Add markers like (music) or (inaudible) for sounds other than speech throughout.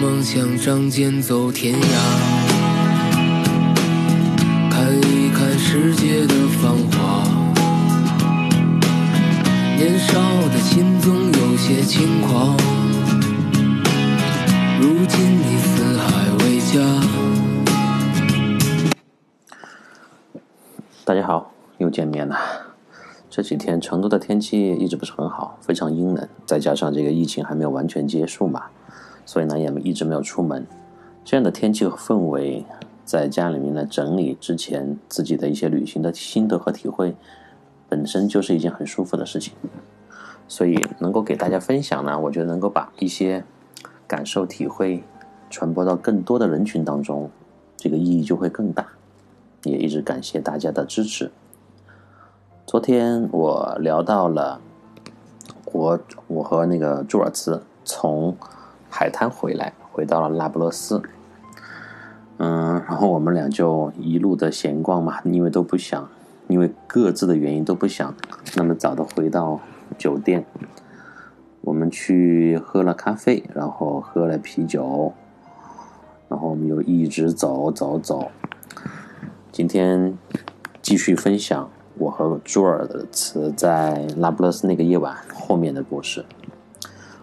梦想仗剑走天涯，看一看世界的繁华。年少的心总有些轻狂，如今你四海为家。大家好，又见面了。这几天成都的天气一直不是很好，非常阴冷，再加上这个疫情还没有完全结束嘛，所以呢也一直没有出门。这样的天气和氛围，在家里面呢整理之前自己的一些旅行的心得和体会，本身就是一件很舒服的事情。所以能够给大家分享呢，我觉得能够把一些感受体会传播到更多的人群当中，这个意义就会更大。也一直感谢大家的支持。昨天我聊到了我我和那个朱尔茨从海滩回来，回到了那不勒斯。嗯，然后我们俩就一路的闲逛嘛，因为都不想，因为各自的原因都不想那么早的回到酒店。我们去喝了咖啡，然后喝了啤酒，然后我们又一直走走走。今天继续分享。我和朱尔的词在那不勒斯那个夜晚后面的故事。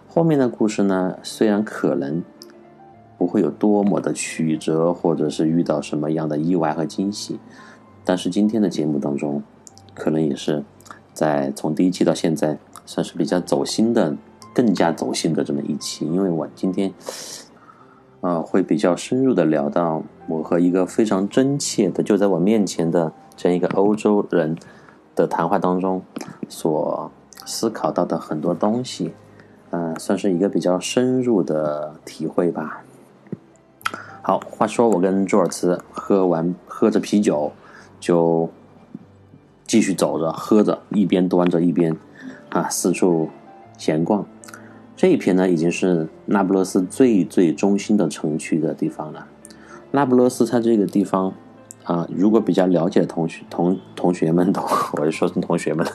后面的故事呢，虽然可能不会有多么的曲折，或者是遇到什么样的意外和惊喜，但是今天的节目当中，可能也是在从第一期到现在算是比较走心的，更加走心的这么一期。因为我今天，呃，会比较深入的聊到我和一个非常真切的就在我面前的。这样一个欧洲人的谈话当中，所思考到的很多东西，嗯，算是一个比较深入的体会吧。好，话说我跟朱尔茨喝完喝着啤酒，就继续走着喝着，一边端着一边啊四处闲逛。这一片呢，已经是那不勒斯最最中心的城区的地方了。那不勒斯它这个地方。啊，如果比较了解的同学同同学们都，我就说成同学们，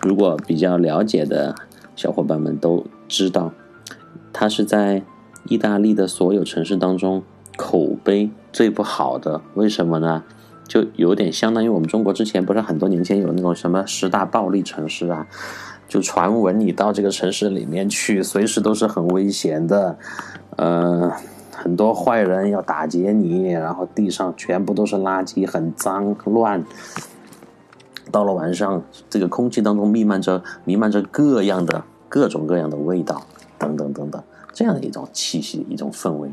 如果比较了解的小伙伴们都知道，它是在意大利的所有城市当中口碑最不好的。为什么呢？就有点相当于我们中国之前不是很多年前有那种什么十大暴力城市啊，就传闻你到这个城市里面去，随时都是很危险的，呃。很多坏人要打劫你，然后地上全部都是垃圾，很脏乱。到了晚上，这个空气当中弥漫着弥漫着各样的各种各样的味道，等等等等，这样的一种气息，一种氛围。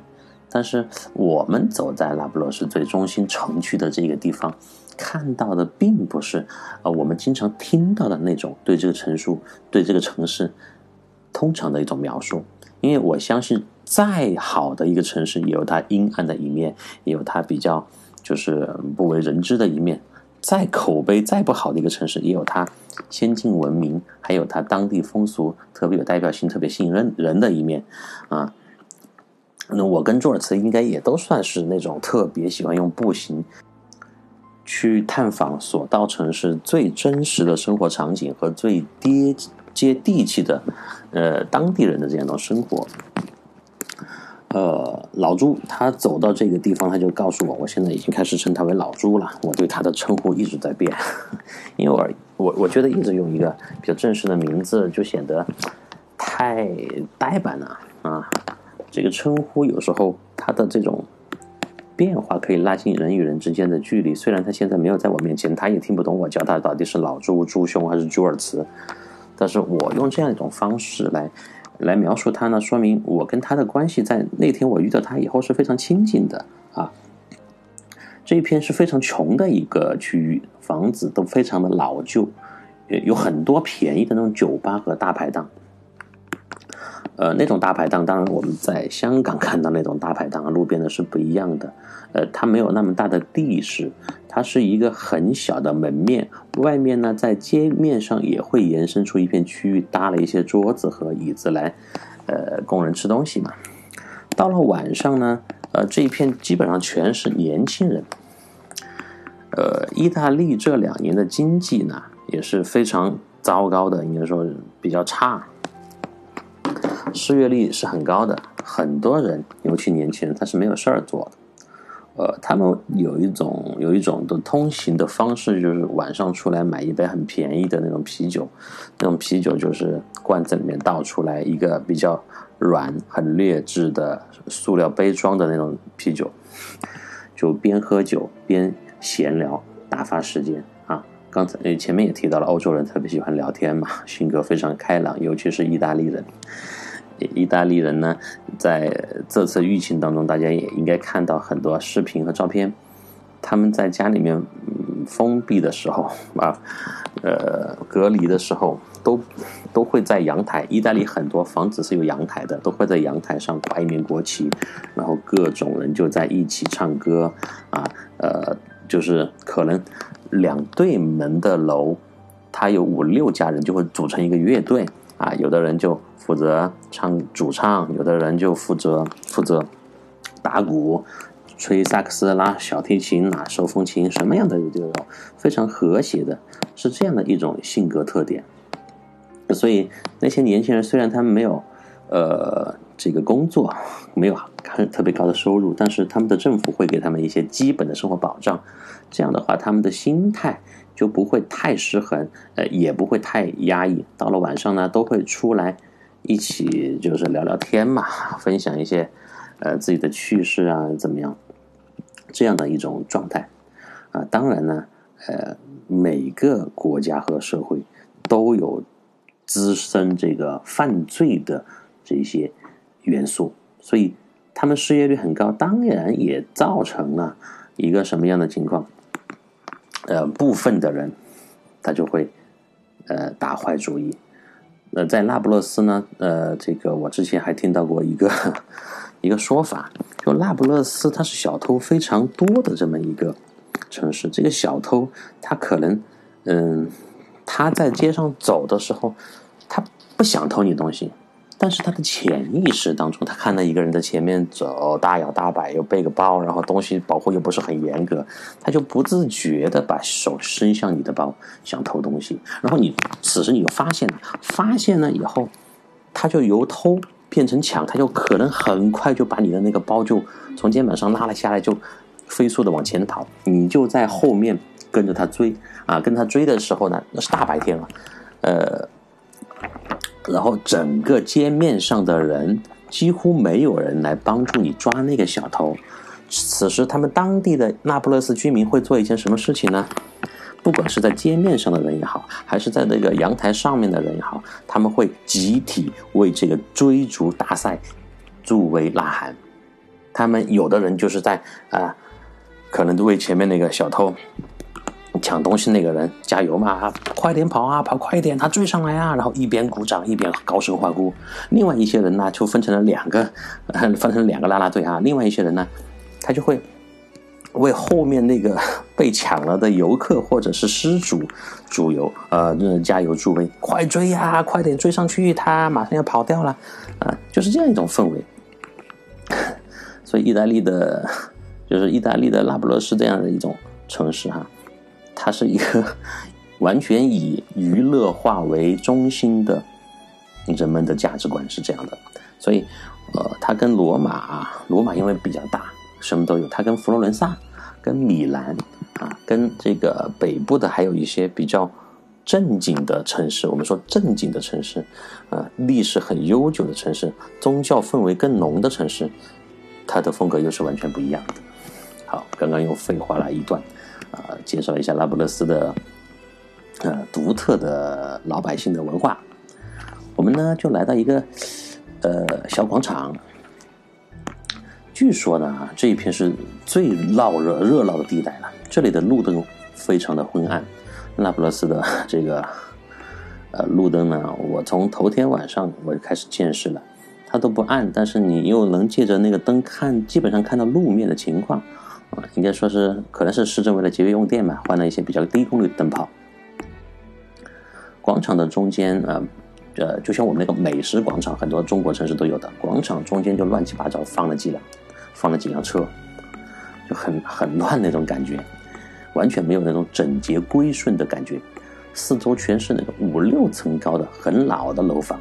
但是我们走在拉布罗斯最中心城区的这个地方，看到的并不是呃我们经常听到的那种对这个城市对这个城市通常的一种描述，因为我相信。再好的一个城市，也有它阴暗的一面，也有它比较就是不为人知的一面。再口碑再不好的一个城市，也有它先进文明，还有它当地风俗特别有代表性、特别吸引人人的一面啊。那我跟朱尔茨应该也都算是那种特别喜欢用步行去探访所到城市最真实的生活场景和最接接地气的呃当地人的这样一种生活。呃，老朱他走到这个地方，他就告诉我，我现在已经开始称他为老朱了。我对他的称呼一直在变，(laughs) 因为我我我觉得一直用一个比较正式的名字就显得太呆板了啊。这个称呼有时候他的这种变化可以拉近人与人之间的距离。虽然他现在没有在我面前，他也听不懂我叫他到底是老朱、朱兄还是朱尔茨，但是我用这样一种方式来。来描述他呢，说明我跟他的关系在那天我遇到他以后是非常亲近的啊。这一片是非常穷的一个区域，房子都非常的老旧，有很多便宜的那种酒吧和大排档。呃，那种大排档，当然我们在香港看到那种大排档啊，路边的是不一样的。呃，它没有那么大的地势，它是一个很小的门面，外面呢在街面上也会延伸出一片区域，搭了一些桌子和椅子来，呃，供人吃东西嘛。到了晚上呢，呃，这一片基本上全是年轻人。呃，意大利这两年的经济呢也是非常糟糕的，应该说比较差。失业率是很高的，很多人，尤其年轻人，他是没有事儿做的。呃，他们有一种有一种的通行的方式，就是晚上出来买一杯很便宜的那种啤酒，那种啤酒就是罐子里面倒出来一个比较软、很劣质的塑料杯装的那种啤酒，就边喝酒边闲聊，打发时间啊。刚才前面也提到了，欧洲人特别喜欢聊天嘛，性格非常开朗，尤其是意大利人。意大利人呢，在这次疫情当中，大家也应该看到很多视频和照片。他们在家里面封闭的时候啊，呃，隔离的时候，都都会在阳台。意大利很多房子是有阳台的，都会在阳台上挂一面国旗，然后各种人就在一起唱歌啊，呃，就是可能两对门的楼，它有五六家人就会组成一个乐队啊，有的人就。负责唱主唱，有的人就负责负责打鼓、吹萨克斯、拉小提琴、拿手风琴，什么样的这种非常和谐的，是这样的一种性格特点。所以那些年轻人虽然他们没有呃这个工作，没有很特别高的收入，但是他们的政府会给他们一些基本的生活保障。这样的话，他们的心态就不会太失衡，呃，也不会太压抑。到了晚上呢，都会出来。一起就是聊聊天嘛，分享一些呃自己的趣事啊，怎么样？这样的一种状态啊。当然呢，呃，每个国家和社会都有滋生这个犯罪的这些元素，所以他们失业率很高，当然也造成了一个什么样的情况？呃，部分的人他就会呃打坏主意。那，在那不勒斯呢，呃，这个我之前还听到过一个 (laughs) 一个说法，就那不勒斯它是小偷非常多的这么一个城市。这个小偷他可能，嗯，他在街上走的时候，他不想偷你东西。但是他的潜意识当中，他看到一个人在前面走，大摇大摆，又背个包，然后东西保护又不是很严格，他就不自觉的把手伸向你的包，想偷东西。然后你此时你就发现了，发现了以后，他就由偷变成抢，他就可能很快就把你的那个包就从肩膀上拉了下来，就飞速的往前跑，你就在后面跟着他追啊，跟他追的时候呢，那是大白天了，呃。然后整个街面上的人几乎没有人来帮助你抓那个小偷。此时，他们当地的那不勒斯居民会做一件什么事情呢？不管是在街面上的人也好，还是在那个阳台上面的人也好，他们会集体为这个追逐大赛助威呐喊。他们有的人就是在啊，可能为前面那个小偷。抢东西那个人加油嘛，快点跑啊，跑快一点，他追上来啊！然后一边鼓掌一边高声欢呼。另外一些人呢，就分成了两个，(laughs) 分成两个啦啦队啊。另外一些人呢，他就会为后面那个被抢了的游客或者是失主助油，呃，加油助威，快追呀，快点追上去，他马上要跑掉了，啊，就是这样一种氛围。(laughs) 所以，意大利的，就是意大利的那不勒斯这样的一种城市哈。它是一个完全以娱乐化为中心的人们的价值观是这样的，所以，呃，它跟罗马啊，罗马因为比较大，什么都有。它跟佛罗伦萨、跟米兰啊，跟这个北部的还有一些比较正经的城市，我们说正经的城市，啊，历史很悠久的城市，宗教氛围更浓的城市，它的风格又是完全不一样的。好，刚刚又废话了一段。介绍一下那不勒斯的呃独特的老百姓的文化。我们呢就来到一个呃小广场。据说呢，这一片是最闹热热闹的地带了。这里的路灯非常的昏暗。那不勒斯的 (laughs) 这个呃路灯呢，我从头天晚上我就开始见识了，它都不暗，但是你又能借着那个灯看，基本上看到路面的情况。应该说是可能是市政为了节约用电嘛，换了一些比较低功率的灯泡。广场的中间啊，呃，就像我们那个美食广场，很多中国城市都有的。广场中间就乱七八糟放了几辆，放了几辆车，就很很乱那种感觉，完全没有那种整洁归顺的感觉。四周全是那个五六层高的很老的楼房，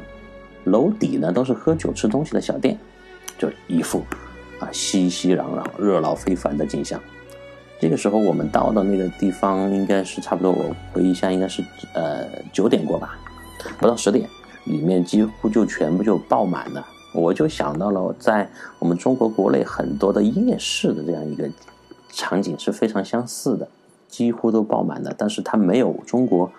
楼底呢都是喝酒吃东西的小店，就一副啊熙熙攘攘、热闹非凡的景象。这个时候我们到的那个地方应该是差不多，我回忆一下，应该是呃九点过吧，不到十点，里面几乎就全部就爆满了。我就想到了在我们中国国内很多的夜市的这样一个场景是非常相似的，几乎都爆满了，但是它没有中国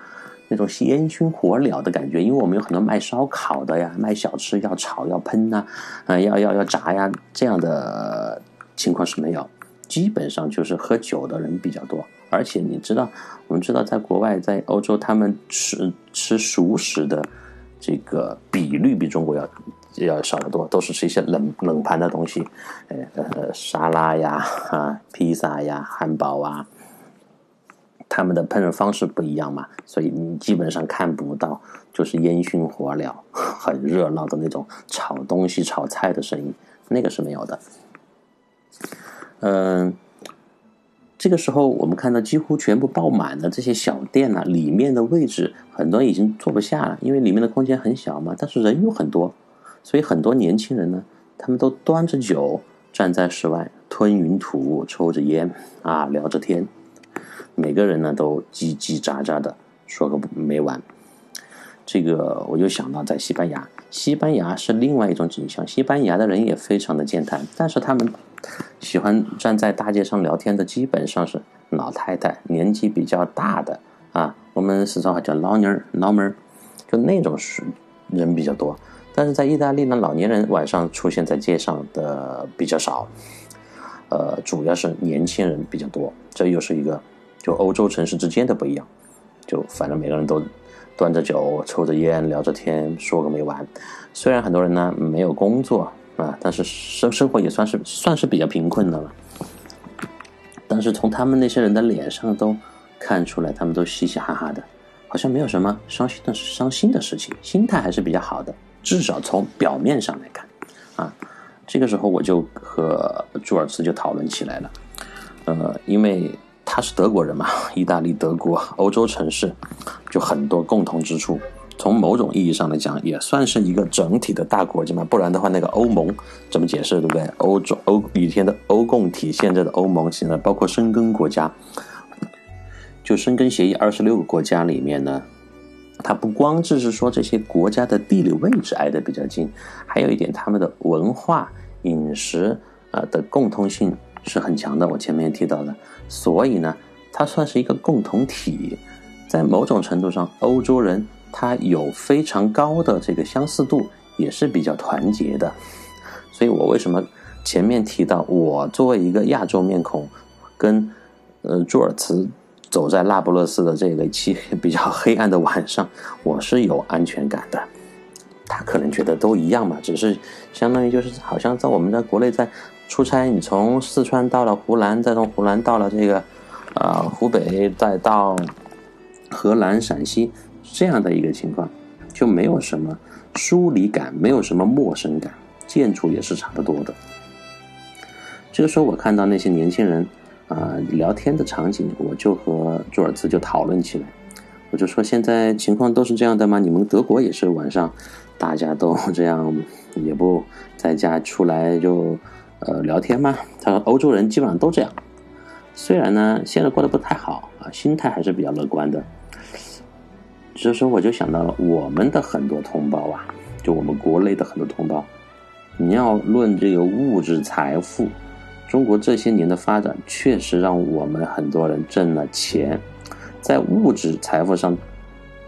那种烟熏火燎的感觉，因为我们有很多卖烧烤的呀，卖小吃要炒要喷呐，啊要要要炸呀，这样的情况是没有。基本上就是喝酒的人比较多，而且你知道，我们知道，在国外，在欧洲，他们吃吃熟食的这个比率比中国要要少得多，都是吃一些冷冷盘的东西，呃呃，沙拉呀，啊，披萨呀，汉堡啊，他们的烹饪方式不一样嘛，所以你基本上看不到就是烟熏火燎、(laughs) 很热闹的那种炒东西、炒菜的声音，那个是没有的。嗯，这个时候我们看到几乎全部爆满的这些小店呢，里面的位置很多已经坐不下了，因为里面的空间很小嘛。但是人有很多，所以很多年轻人呢，他们都端着酒站在室外，吞云吐雾，抽着烟啊，聊着天。每个人呢都叽叽喳喳的说个没完。这个我就想到在西班牙，西班牙是另外一种景象。西班牙的人也非常的健谈，但是他们。喜欢站在大街上聊天的基本上是老太太，年纪比较大的啊，我们四川话叫老妞儿、老妹儿，就那种是人比较多。但是在意大利呢，老年人晚上出现在街上的比较少，呃，主要是年轻人比较多。这又是一个就欧洲城市之间的不一样，就反正每个人都端着酒、抽着烟、聊着天，说个没完。虽然很多人呢没有工作。啊，但是生生活也算是算是比较贫困的了。但是从他们那些人的脸上都看出来，他们都嘻嘻哈哈的，好像没有什么伤心的伤心的事情，心态还是比较好的。至少从表面上来看，啊，这个时候我就和朱尔茨就讨论起来了。呃，因为他是德国人嘛，(laughs) 意大利、德国、欧洲城市就很多共同之处。从某种意义上来讲，也算是一个整体的大国家嘛，不然的话，那个欧盟怎么解释，对不对？欧洲欧以前的欧共体，现在的欧盟，现在包括申根国家，就申根协议二十六个国家里面呢，它不光只是说这些国家的地理位置挨得比较近，还有一点他们的文化、饮食啊的共通性是很强的。我前面提到的，所以呢，它算是一个共同体，在某种程度上，欧洲人。他有非常高的这个相似度，也是比较团结的，所以我为什么前面提到我作为一个亚洲面孔，跟呃朱尔茨走在那不勒斯的这个漆黑比较黑暗的晚上，我是有安全感的。他可能觉得都一样嘛，只是相当于就是好像在我们在国内在出差，你从四川到了湖南，再从湖南到了这个啊湖北，再到河南、陕西。这样的一个情况，就没有什么疏离感，没有什么陌生感，建筑也是差不多的。这个时候，我看到那些年轻人啊聊天的场景，我就和朱尔茨就讨论起来。我就说：“现在情况都是这样的吗？你们德国也是晚上大家都这样，也不在家出来就呃聊天吗？”他说：“欧洲人基本上都这样，虽然呢现在过得不太好啊，心态还是比较乐观的。”这时候我就想到了我们的很多同胞啊，就我们国内的很多同胞，你要论这个物质财富，中国这些年的发展确实让我们很多人挣了钱，在物质财富上，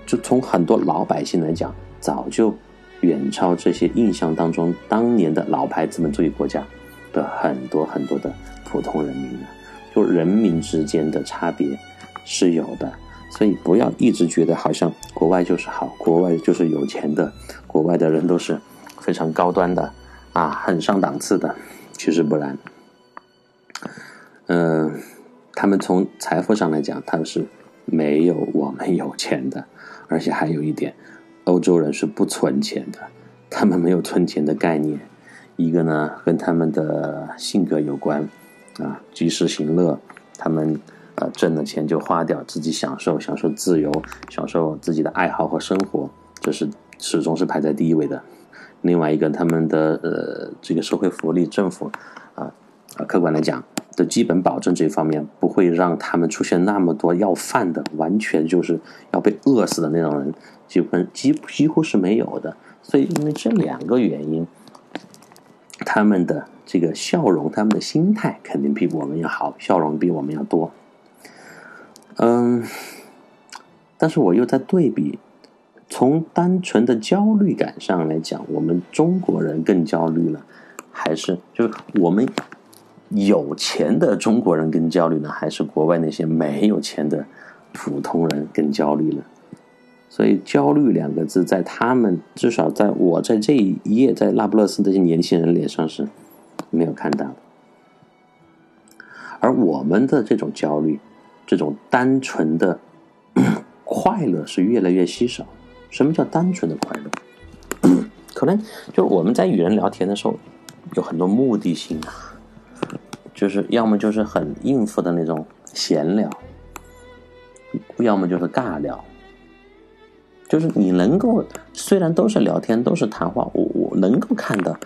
就从很多老百姓来讲，早就远超这些印象当中当年的老牌资本主义国家的很多很多的普通人民了，就人民之间的差别是有的。所以不要一直觉得好像国外就是好，国外就是有钱的，国外的人都是非常高端的啊，很上档次的。其实不然，嗯，他们从财富上来讲，他们是没有我们有钱的，而且还有一点，欧洲人是不存钱的，他们没有存钱的概念。一个呢，跟他们的性格有关啊，及时行乐，他们。呃，挣了钱就花掉，自己享受，享受自由，享受自己的爱好和生活，这是始终是排在第一位的。另外一个他们的呃这个社会福利政府啊啊客观来讲的基本保证这一方面不会让他们出现那么多要饭的，完全就是要被饿死的那种人，基本几几乎是没有的。所以因为这两个原因，他们的这个笑容，他们的心态肯定比我们要好，笑容比我们要多。嗯，但是我又在对比。从单纯的焦虑感上来讲，我们中国人更焦虑了，还是就是我们有钱的中国人更焦虑呢？还是国外那些没有钱的普通人更焦虑了？所以“焦虑”两个字，在他们至少在我在这一页，在那不勒斯这些年轻人脸上是没有看到的，而我们的这种焦虑，这种单纯的 (coughs) 快乐是越来越稀少。什么叫单纯的快乐？(coughs) 可能就我们在与人聊天的时候，有很多目的性啊，就是要么就是很应付的那种闲聊，要么就是尬聊。就是你能够虽然都是聊天，都是谈话，我我能够看到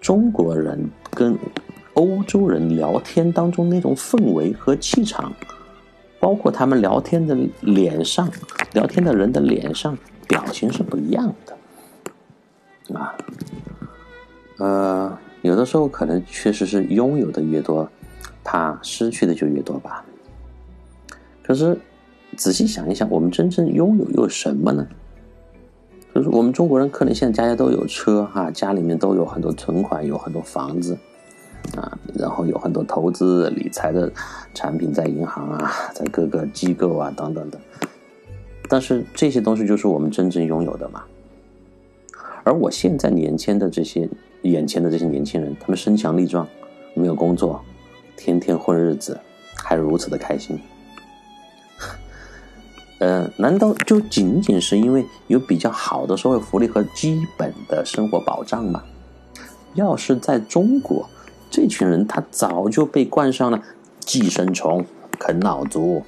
中国人跟欧洲人聊天当中那种氛围和气场，包括他们聊天的脸上，聊天的人的脸上。表情是不一样的，啊，呃，有的时候可能确实是拥有的越多，怕失去的就越多吧。可是仔细想一想，我们真正拥有又什么呢？就是我们中国人可能现在家家都有车哈，家里面都有很多存款，有很多房子啊，然后有很多投资理财的产品在银行啊，在各个机构啊等等的。但是这些东西就是我们真正拥有的嘛？而我现在年轻的这些眼前的这些年轻人，他们身强力壮，没有工作，天天混日子，还如此的开心。呃，难道就仅仅是因为有比较好的社会福利和基本的生活保障吗？要是在中国，这群人他早就被冠上了寄生虫、啃老族。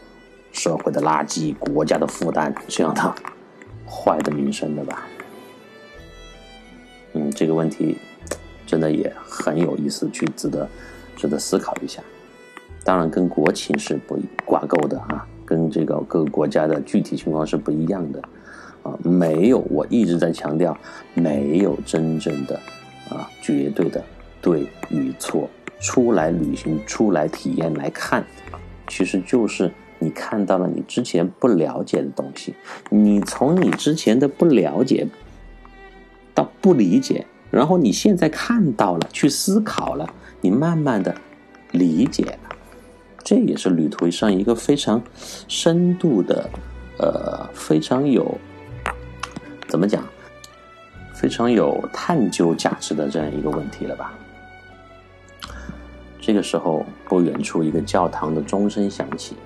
社会的垃圾，国家的负担，这样的坏的名声的吧？嗯，这个问题真的也很有意思，去值得值得思考一下。当然，跟国情是不挂钩的啊，跟这个各个国家的具体情况是不一样的啊。没有，我一直在强调，没有真正的啊绝对的对与错。出来旅行，出来体验来看，其实就是。你看到了你之前不了解的东西，你从你之前的不了解到不理解，然后你现在看到了，去思考了，你慢慢的理解了，这也是旅途上一个非常深度的，呃，非常有怎么讲，非常有探究价值的这样一个问题了吧？这个时候，不远处一个教堂的钟声响起。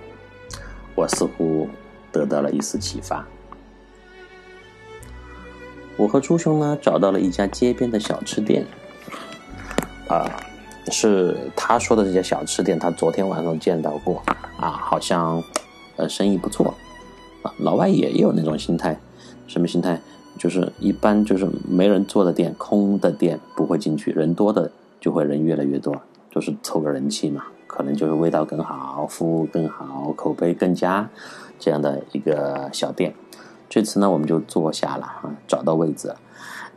我似乎得到了一丝启发。我和朱兄呢找到了一家街边的小吃店，啊，是他说的这家小吃店，他昨天晚上见到过，啊，好像呃生意不错，啊，老外也有那种心态，什么心态？就是一般就是没人做的店，空的店不会进去，人多的就会人越来越多，就是凑个人气嘛。可能就是味道更好，服务更好，口碑更佳，这样的一个小店。这次呢，我们就坐下了啊，找到位置。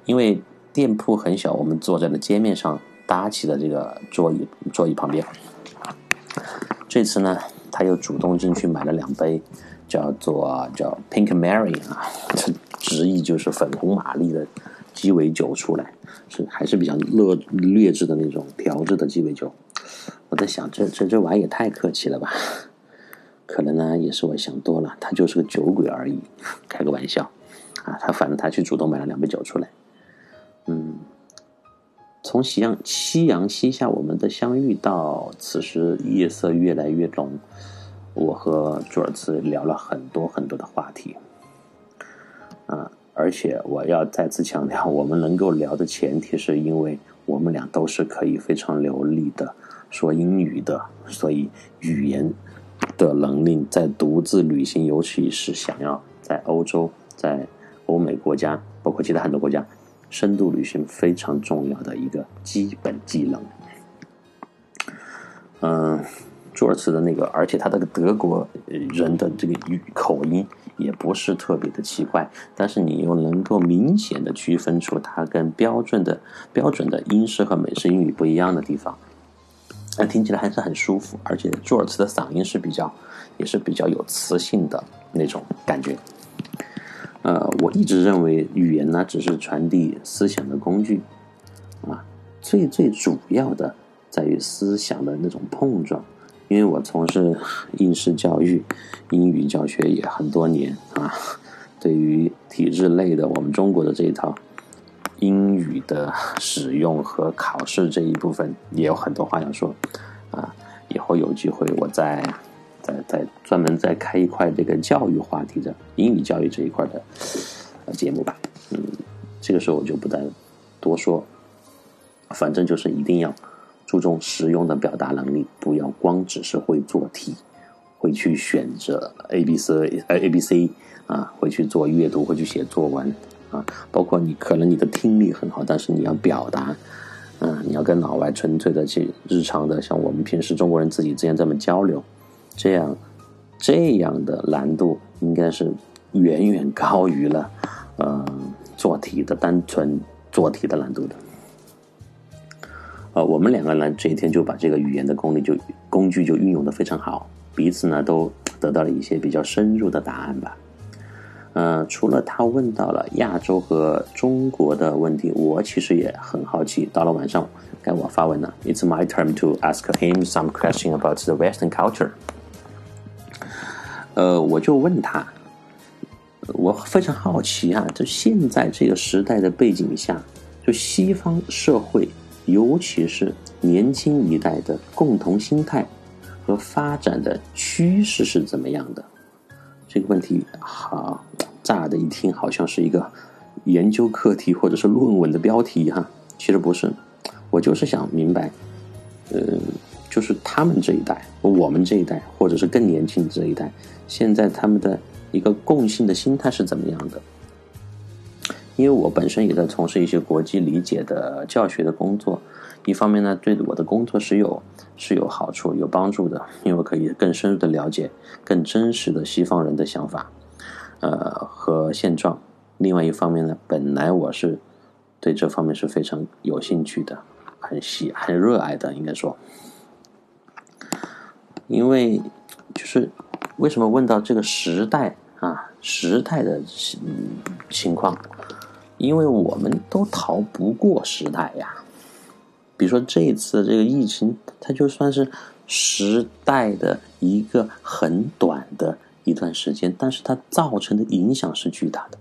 因为店铺很小，我们坐在了街面上搭起的这个桌椅，桌椅旁边。这次呢，他又主动进去买了两杯，叫做叫 Pink Mary 啊，(laughs) 这直译就是粉红玛丽的鸡尾酒出来，是还是比较劣劣质的那种调制的鸡尾酒。我在想，这这这玩意也太客气了吧？可能呢，也是我想多了，他就是个酒鬼而已，开个玩笑啊！他反正他去主动买了两杯酒出来。从夕阳夕阳西下，我们的相遇到此时夜色越来越浓，我和朱尔兹聊了很多很多的话题啊！而且我要再次强调，我们能够聊的前提是因为我们俩都是可以非常流利的。说英语的，所以语言的能力在独自旅行，尤其是想要在欧洲、在欧美国家，包括其他很多国家深度旅行非常重要的一个基本技能。嗯，朱尔茨的那个，而且他那个德国人的这个语口音也不是特别的奇怪，但是你又能够明显的区分出他跟标准的标准的英式和美式英语不一样的地方，那听起来还是很舒服，而且朱尔茨的嗓音是比较也是比较有磁性的那种感觉。呃，我一直认为语言呢只是传递思想的工具，啊，最最主要的。在于思想的那种碰撞，因为我从事应试教育、英语教学也很多年啊，对于体制内的我们中国的这一套英语的使用和考试这一部分也有很多话要说啊。以后有机会，我再再再专门再开一块这个教育话题的英语教育这一块的节目吧。嗯，这个时候我就不再多说，反正就是一定要。注重实用的表达能力，不要光只是会做题，会去选择 A B C 呃 A B C 啊，会去做阅读，会去写作文啊。包括你可能你的听力很好，但是你要表达，嗯，你要跟老外纯粹的去日常的，像我们平时中国人自己之间这么交流，这样这样的难度应该是远远高于了，呃，做题的单纯做题的难度的。呃，我们两个人这一天就把这个语言的功力就工具就运用的非常好，彼此呢都得到了一些比较深入的答案吧。呃，除了他问到了亚洲和中国的问题，我其实也很好奇。到了晚上该我发问了，It's my turn to ask him some question about the Western culture。呃，我就问他，我非常好奇啊，就现在这个时代的背景下，就西方社会。尤其是年轻一代的共同心态和发展的趋势是怎么样的？这个问题好，乍的一听好像是一个研究课题或者是论文的标题哈，其实不是，我就是想明白，呃，就是他们这一代，我们这一代，或者是更年轻的这一代，现在他们的一个共性的心态是怎么样的？因为我本身也在从事一些国际理解的教学的工作，一方面呢，对我的工作是有是有好处、有帮助的，因为我可以更深入的了解更真实的西方人的想法，呃和现状。另外一方面呢，本来我是对这方面是非常有兴趣的，很喜很热爱的，应该说，因为就是为什么问到这个时代啊时代的情情况。因为我们都逃不过时代呀，比如说这一次这个疫情，它就算是时代的一个很短的一段时间，但是它造成的影响是巨大的，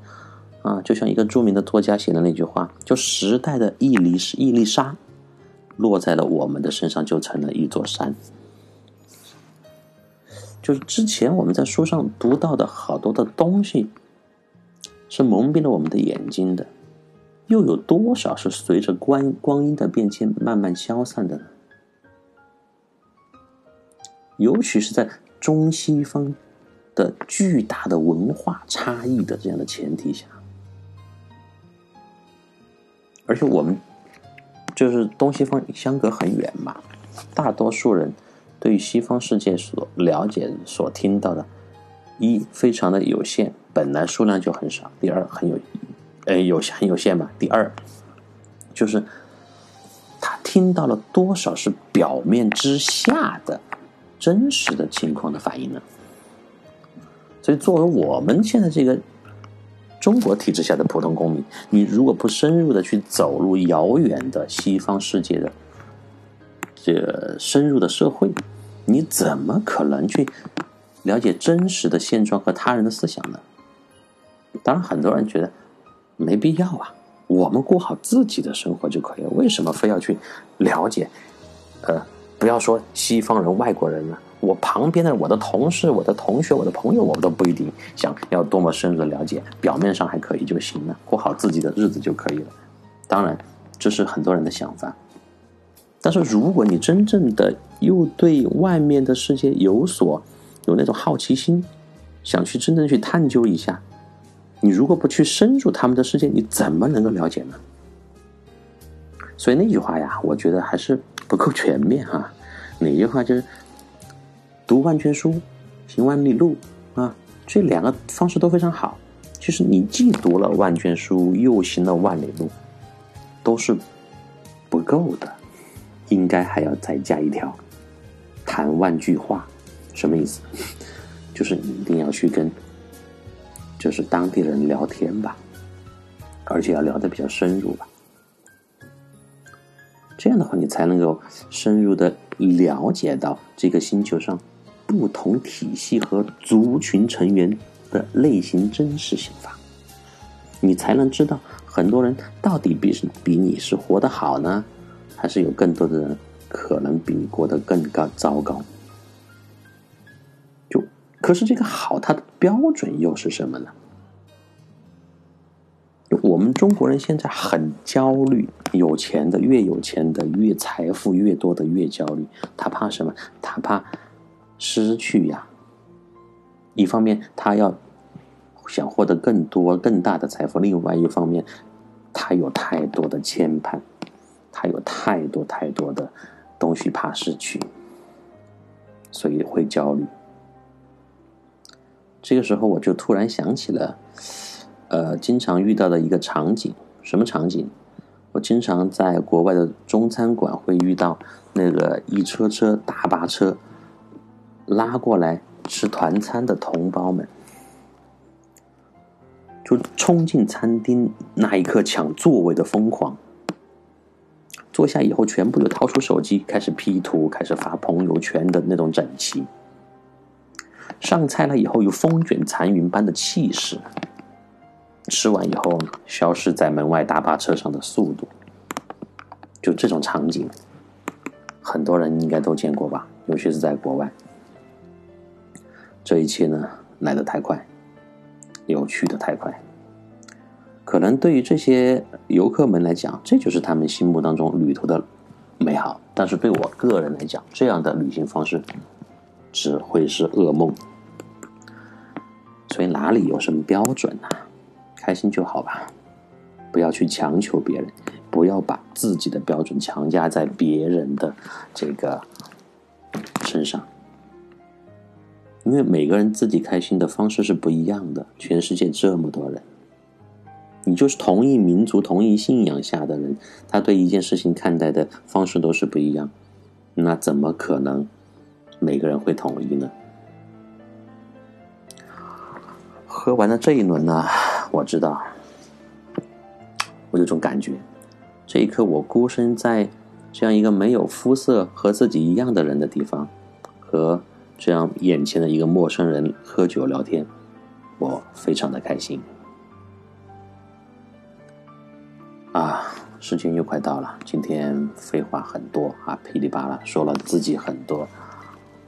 啊，就像一个著名的作家写的那句话，就时代的一粒是一粒沙，落在了我们的身上，就成了一座山。就是之前我们在书上读到的好多的东西。是蒙蔽了我们的眼睛的，又有多少是随着光光阴的变迁慢慢消散的呢？尤其是在中西方的巨大的文化差异的这样的前提下，而且我们就是东西方相隔很远嘛，大多数人对于西方世界所了解、所听到的，一非常的有限。本来数量就很少，第二很有，呃，有很有限嘛。第二，就是他听到了多少是表面之下的真实的情况的反应呢？所以，作为我们现在这个中国体制下的普通公民，你如果不深入的去走入遥远的西方世界的这个深入的社会，你怎么可能去了解真实的现状和他人的思想呢？当然，很多人觉得没必要啊，我们过好自己的生活就可以了。为什么非要去了解？呃，不要说西方人、外国人了，我旁边的我的同事、我的同学、我的朋友，我们都不一定想要多么深入的了解。表面上还可以就行了，过好自己的日子就可以了。当然，这是很多人的想法。但是，如果你真正的又对外面的世界有所有那种好奇心，想去真正去探究一下。你如果不去深入他们的世界，你怎么能够了解呢？所以那句话呀，我觉得还是不够全面哈。哪句话就是读万卷书，行万里路啊？这两个方式都非常好。其实你既读了万卷书，又行了万里路，都是不够的。应该还要再加一条，谈万句话，什么意思？(laughs) 就是你一定要去跟，就是当地人聊天吧，而且要聊得比较深入吧。这样的话，你才能够深入的了解到这个星球上不同体系和族群成员的类型真实想法，你才能知道很多人到底比是比你是活得好呢，还是有更多的人可能比你过得更高糟糕。就可是这个好，它的标准又是什么呢？我们中国人现在很焦虑，有钱的越有钱的越财富越多的越焦虑，他怕什么？他怕失去呀。一方面他要想获得更多更大的财富，另外一方面他有太多的牵绊，他有太多太多的东西怕失去，所以会焦虑。这个时候我就突然想起了。呃，经常遇到的一个场景，什么场景？我经常在国外的中餐馆会遇到那个一车车大巴车拉过来吃团餐的同胞们，就冲进餐厅那一刻抢座位的疯狂。坐下以后，全部就掏出手机开始 P 图，开始发朋友圈的那种整齐。上菜了以后，有风卷残云般的气势。吃完以后，消失在门外大巴车上的速度，就这种场景，很多人应该都见过吧？尤其是在国外，这一切呢来得太快，又去的太快。可能对于这些游客们来讲，这就是他们心目当中旅途的美好。但是对我个人来讲，这样的旅行方式只会是噩梦。所以哪里有什么标准呢？开心就好吧，不要去强求别人，不要把自己的标准强加在别人的这个身上，因为每个人自己开心的方式是不一样的。全世界这么多人，你就是同一民族、同一信仰下的人，他对一件事情看待的方式都是不一样，那怎么可能每个人会统一呢？喝完了这一轮呢？我知道，我有种感觉，这一刻我孤身在这样一个没有肤色和自己一样的人的地方，和这样眼前的一个陌生人喝酒聊天，我非常的开心。啊，时间又快到了，今天废话很多啊，噼里啪啦说了自己很多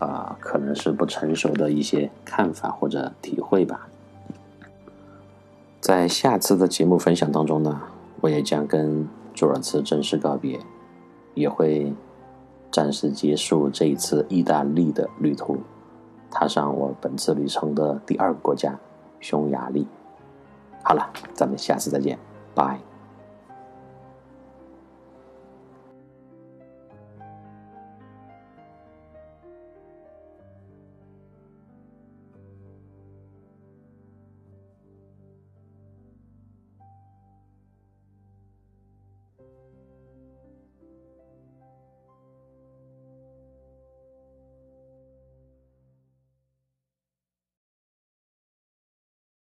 啊，可能是不成熟的一些看法或者体会吧。在下次的节目分享当中呢，我也将跟朱尔茨正式告别，也会暂时结束这一次意大利的旅途，踏上我本次旅程的第二个国家匈牙利。好了，咱们下次再见，拜。